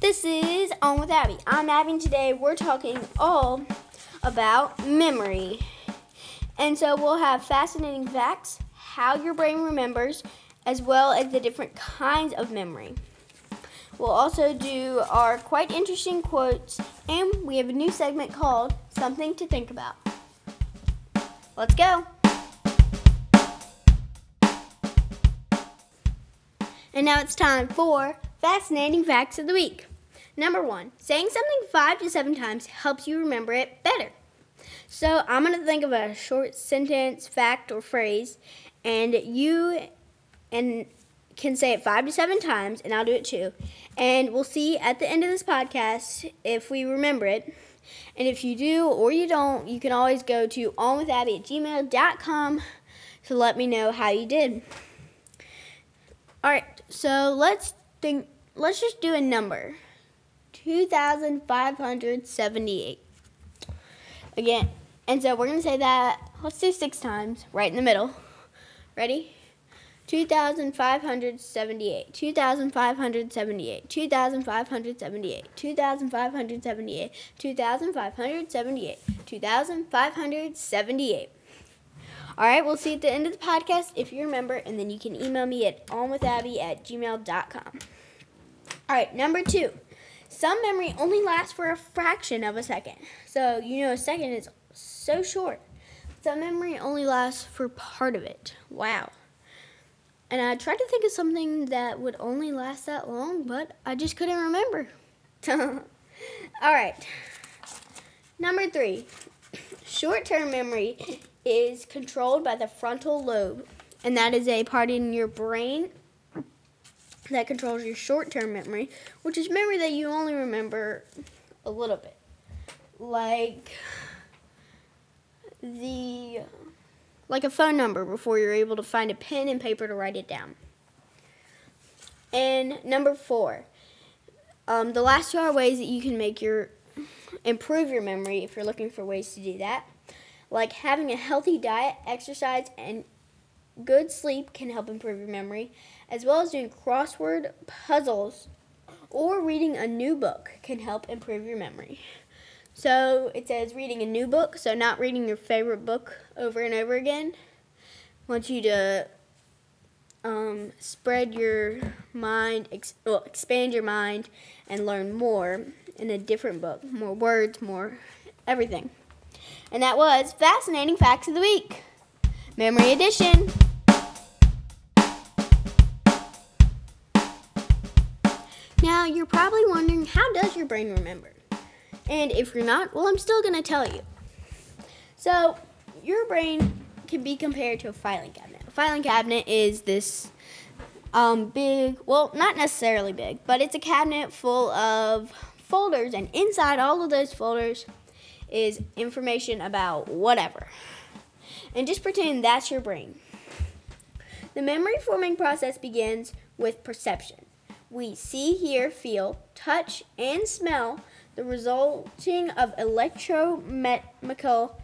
This is On with Abby. I'm Abby, and today we're talking all about memory. And so we'll have fascinating facts, how your brain remembers, as well as the different kinds of memory. We'll also do our quite interesting quotes, and we have a new segment called Something to Think About. Let's go! And now it's time for Fascinating Facts of the Week. Number one, saying something five to seven times helps you remember it better. So I'm going to think of a short sentence, fact, or phrase, and you and can say it five to seven times, and I'll do it too. And we'll see at the end of this podcast if we remember it. And if you do or you don't, you can always go to onwithabby at gmail.com to let me know how you did. All right, so let's think. Let's just do a number. 2,578. Again, and so we're going to say that, let's do six times, right in the middle. Ready? 2,578, 2,578, 2,578, 2,578, 2,578, 2,578. All right, we'll see at the end of the podcast if you remember, and then you can email me at onwithabby at gmail.com. All right, number two. Some memory only lasts for a fraction of a second. So, you know, a second is so short. Some memory only lasts for part of it. Wow. And I tried to think of something that would only last that long, but I just couldn't remember. All right. Number three short term memory is controlled by the frontal lobe, and that is a part in your brain that controls your short term memory, which is memory that you only remember a little bit. Like the like a phone number before you're able to find a pen and paper to write it down. And number four, um, the last two are ways that you can make your improve your memory if you're looking for ways to do that. Like having a healthy diet, exercise, and good sleep can help improve your memory, as well as doing crossword puzzles or reading a new book can help improve your memory. So it says reading a new book, so not reading your favorite book over and over again. I want you to um, spread your mind, ex- well, expand your mind, and learn more in a different book. More words, more everything. And that was Fascinating Facts of the Week, Memory Edition. Now, you're probably wondering how does your brain remember? And if you're not, well, I'm still going to tell you. So, your brain can be compared to a filing cabinet. A filing cabinet is this um, big, well, not necessarily big, but it's a cabinet full of folders, and inside all of those folders is information about whatever. And just pretend that's your brain. The memory forming process begins with perception. We see, hear, feel, touch, and smell the resulting of electromechanical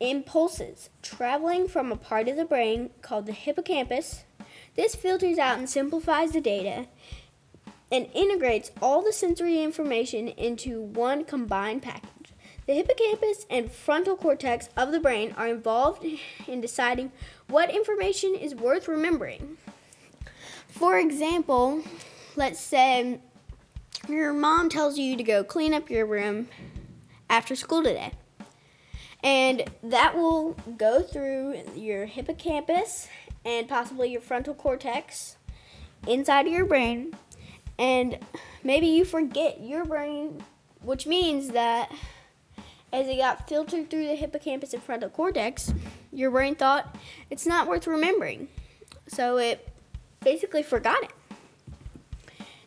impulses traveling from a part of the brain called the hippocampus. This filters out and simplifies the data and integrates all the sensory information into one combined package. The hippocampus and frontal cortex of the brain are involved in deciding what information is worth remembering. For example, let's say your mom tells you to go clean up your room after school today. And that will go through your hippocampus and possibly your frontal cortex inside of your brain. And maybe you forget your brain, which means that as it got filtered through the hippocampus and frontal cortex, your brain thought it's not worth remembering. So it basically forgot it.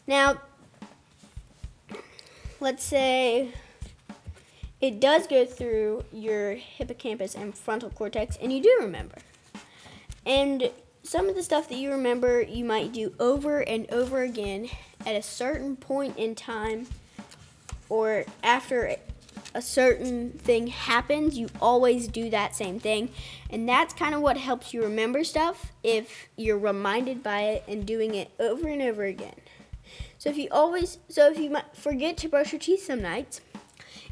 Now, let's say it does go through your hippocampus and frontal cortex, and you do remember. And some of the stuff that you remember, you might do over and over again at a certain point in time, or after a certain thing happens, you always do that same thing. And that's kind of what helps you remember stuff if you're reminded by it and doing it over and over again. So if you always, so if you forget to brush your teeth some nights,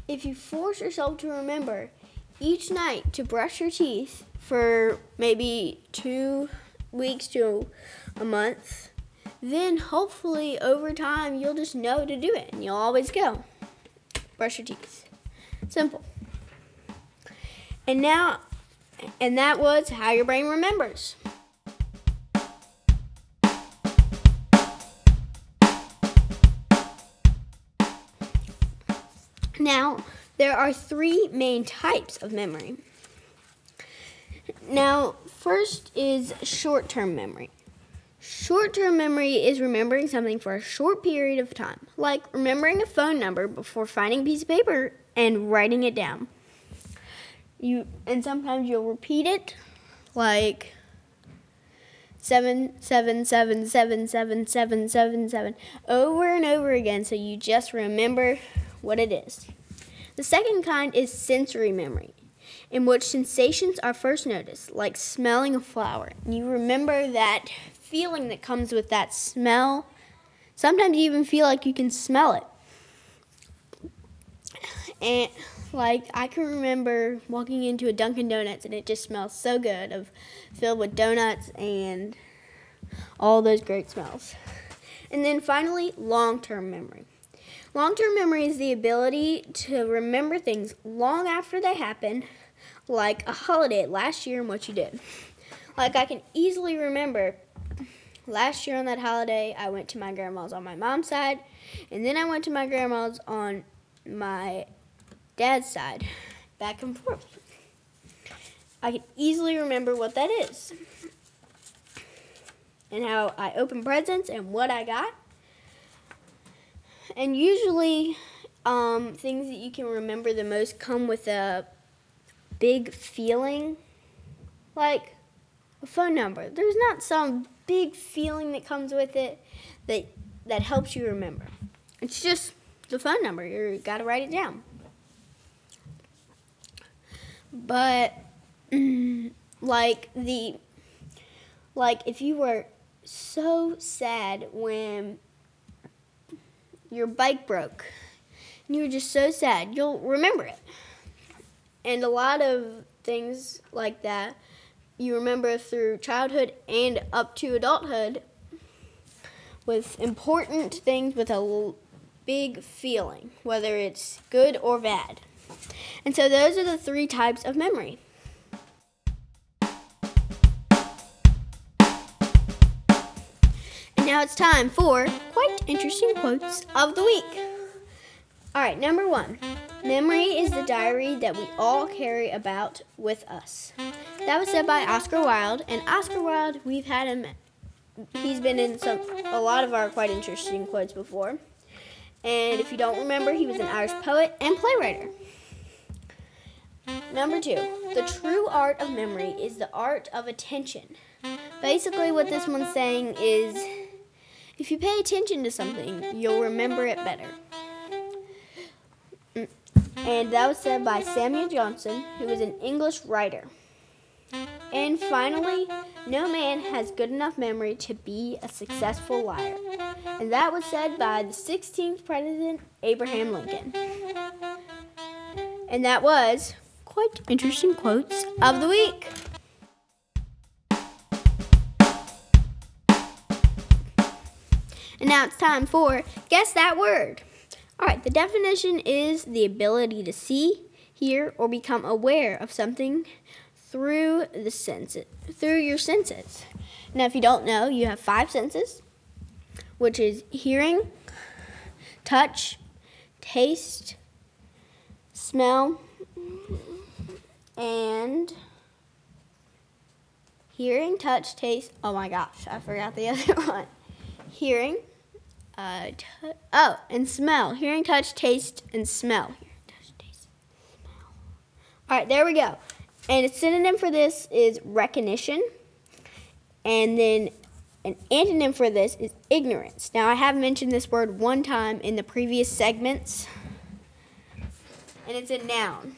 if you force yourself to remember each night to brush your teeth for maybe two weeks to a month, then hopefully over time you'll just know to do it and you'll always go. Brush your teeth. Simple. And now, and that was how your brain remembers. Now, there are three main types of memory. Now, first is short term memory. Short term memory is remembering something for a short period of time, like remembering a phone number before finding a piece of paper and writing it down. You and sometimes you'll repeat it like seven seven seven seven seven seven seven seven over and over again so you just remember what it is. The second kind is sensory memory, in which sensations are first noticed, like smelling a flower. You remember that feeling that comes with that smell. Sometimes you even feel like you can smell it. And like I can remember walking into a Dunkin' Donuts and it just smells so good of filled with donuts and all those great smells. And then finally, long-term memory. Long term memory is the ability to remember things long after they happen, like a holiday last year and what you did. Like, I can easily remember last year on that holiday, I went to my grandma's on my mom's side, and then I went to my grandma's on my dad's side, back and forth. I can easily remember what that is and how I opened presents and what I got and usually, um, things that you can remember the most come with a big feeling, like a phone number. There's not some big feeling that comes with it that that helps you remember. It's just the phone number. You got to write it down. But like the like if you were so sad when your bike broke and you were just so sad, you'll remember it. And a lot of things like that you remember through childhood and up to adulthood with important things with a big feeling, whether it's good or bad. And so those are the three types of memory. Now it's time for quite interesting quotes of the week. All right, number one Memory is the diary that we all carry about with us. That was said by Oscar Wilde, and Oscar Wilde, we've had him, he's been in some a lot of our quite interesting quotes before. And if you don't remember, he was an Irish poet and playwright. Number two, the true art of memory is the art of attention. Basically, what this one's saying is if you pay attention to something, you'll remember it better. Mm. And that was said by Samuel Johnson, who was an English writer. And finally, no man has good enough memory to be a successful liar. And that was said by the 16th President, Abraham Lincoln. And that was quite interesting quotes of the week. And now it's time for Guess That Word. All right, the definition is the ability to see, hear, or become aware of something through the senses, through your senses. Now, if you don't know, you have five senses, which is hearing, touch, taste, smell, and hearing, touch, taste. Oh my gosh, I forgot the other one. Hearing, uh, t- oh, and smell. Hearing, touch, taste, and smell. Hearing, touch, taste, smell. All right, there we go. And a synonym for this is recognition. And then an antonym for this is ignorance. Now, I have mentioned this word one time in the previous segments, and it's a noun.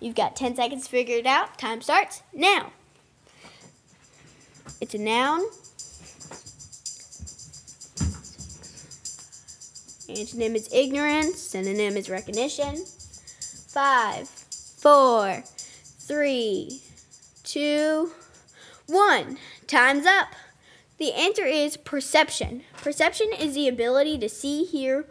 You've got 10 seconds to figure it out. Time starts now. It's a noun Antonym is ignorance. Synonym is recognition. Five, four, three, two, one. Time's up. The answer is perception. Perception is the ability to see, hear,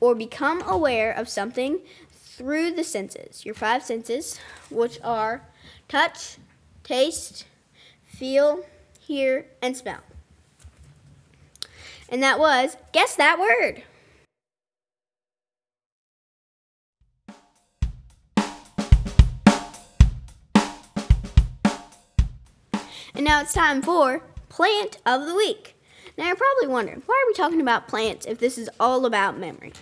or become aware of something through the senses. Your five senses, which are touch, taste, feel, hear, and smell. And that was guess that word. And now it's time for plant of the week. Now you're probably wondering, why are we talking about plants if this is all about memory?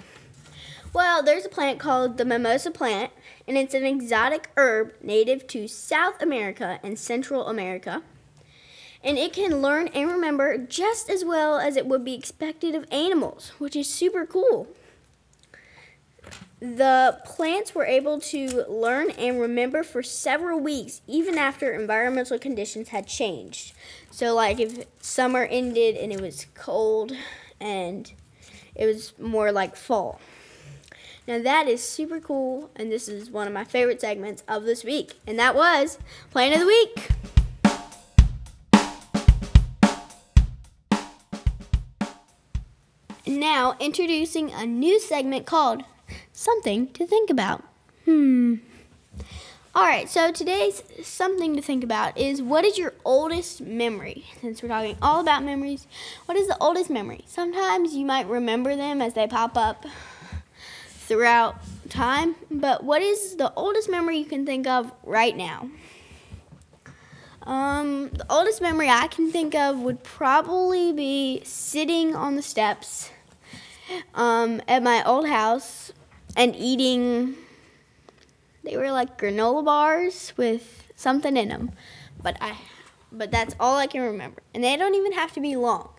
Well, there's a plant called the mimosa plant, and it's an exotic herb native to South America and Central America. And it can learn and remember just as well as it would be expected of animals, which is super cool. The plants were able to learn and remember for several weeks, even after environmental conditions had changed. So, like if summer ended and it was cold and it was more like fall. Now, that is super cool, and this is one of my favorite segments of this week, and that was Plant of the Week. Now, introducing a new segment called Something to Think About. Hmm. Alright, so today's something to think about is what is your oldest memory? Since we're talking all about memories, what is the oldest memory? Sometimes you might remember them as they pop up throughout time, but what is the oldest memory you can think of right now? Um, the oldest memory I can think of would probably be sitting on the steps um, at my old house and eating. They were like granola bars with something in them, but I, but that's all I can remember, and they don't even have to be long.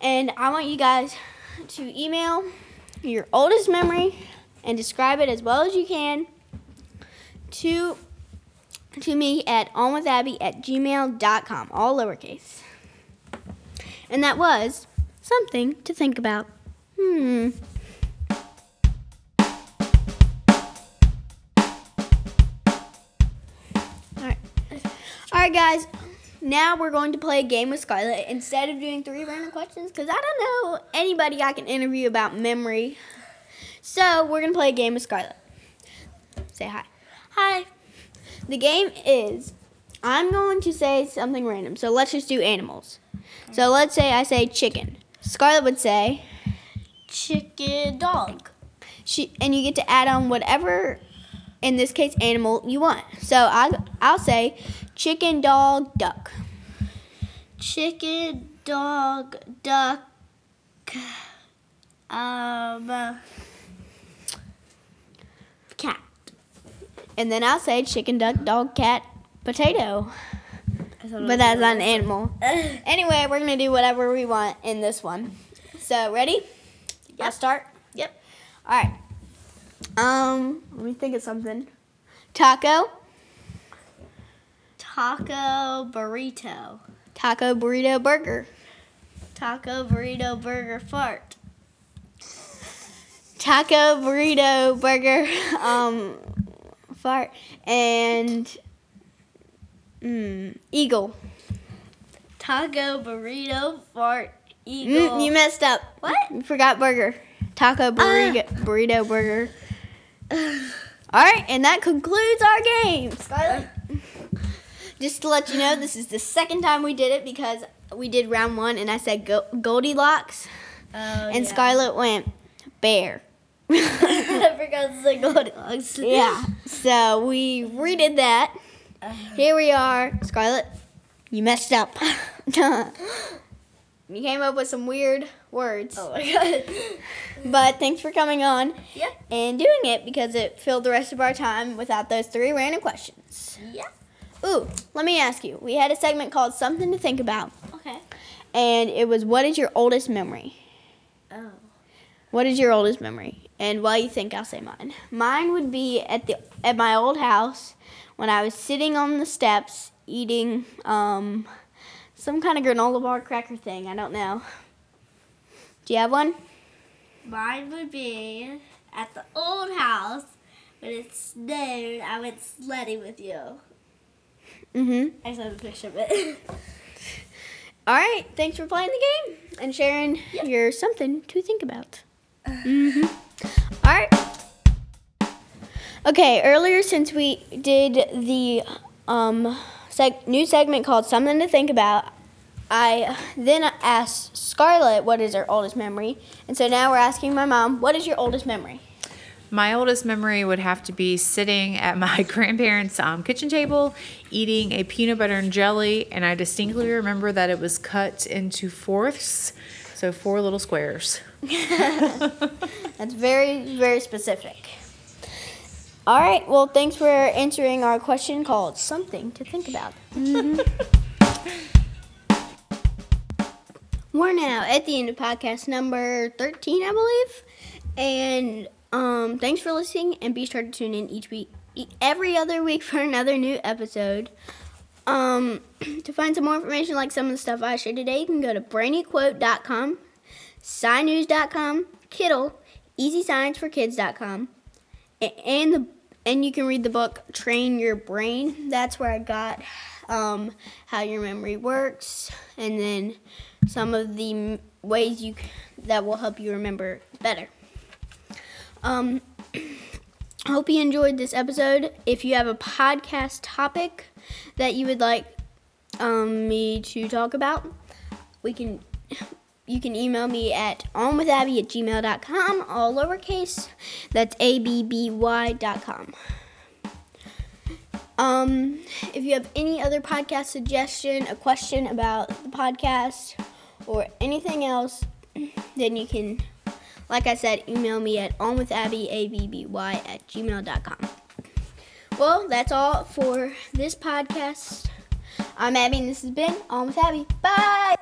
And I want you guys to email your oldest memory and describe it as well as you can to to me at onwithabby at gmail.com, all lowercase. And that was something to think about. Hmm. Alright, guys. Now we're going to play a game with Scarlett instead of doing three random questions because I don't know anybody I can interview about memory. So we're going to play a game with Scarlett. Say hi. Hi. The game is I'm going to say something random. So let's just do animals. So let's say I say chicken. Scarlett would say chicken dog. She and you get to add on whatever in this case animal you want. So I I'll say chicken, dog, duck. Chicken, dog, duck. Um, cat. And then I'll say chicken, duck, dog, cat, potato. But that's not an animal. anyway, we're gonna do whatever we want in this one. So ready? Yep. I'll start. Yep. All right. Um, let me think of something. Taco, Taco burrito. taco, burrito, burger. Taco burrito burger fart. Taco, burrito, burger, um, fart, and mm, eagle. Taco burrito fart eagle. Mm, you messed up. What? You forgot burger. Taco, burrito, burrito, burger. All right, and that concludes our game. Scarlett. Just to let you know, this is the second time we did it because we did round one, and I said go- Goldilocks, Oh, and yeah. Scarlett went bear. I forgot to say Goldilocks. yeah, so we redid that. Uh-huh. Here we are, Scarlett. You messed up. you came up with some weird words, Oh my god. but thanks for coming on Yeah. and doing it because it filled the rest of our time without those three random questions. Yeah. Ooh, let me ask you. We had a segment called Something to Think About, Okay. and it was What is your oldest memory? Oh. What is your oldest memory? And while you think, I'll say mine. Mine would be at the at my old house when I was sitting on the steps eating um, some kind of granola bar cracker thing. I don't know. Do you have one? Mine would be at the old house when it snowed. I went sledding with you. Mm-hmm. I just have a picture of it. All right. Thanks for playing the game and sharing your something to think about. Mm-hmm. All right. Okay. Earlier, since we did the um, seg- new segment called "Something to Think About," I then asked Scarlett what is her oldest memory, and so now we're asking my mom, "What is your oldest memory?" My oldest memory would have to be sitting at my grandparents' um, kitchen table eating a peanut butter and jelly, and I distinctly remember that it was cut into fourths, so four little squares. That's very, very specific. All right. Well, thanks for answering our question called "Something to Think About." We're now at the end of podcast number 13, I believe. And um, thanks for listening, and be sure to tune in each week, every other week for another new episode. Um, to find some more information like some of the stuff I shared today, you can go to brainyquote.com, SciNews.com, Kiddle, EasyScienceForKids.com, and the and you can read the book Train Your Brain. That's where I got um, how your memory works, and then some of the ways you that will help you remember better. Um, I hope you enjoyed this episode. If you have a podcast topic that you would like um, me to talk about, we can you can email me at onwithabby at gmail.com, all lowercase. That's A-B-B-Y dot com. Um, if you have any other podcast suggestion, a question about the podcast, or anything else, then you can, like I said, email me at onwithabby, A-B-B-Y, at gmail.com. Well, that's all for this podcast. I'm Abby, and this has been On with Abby. Bye!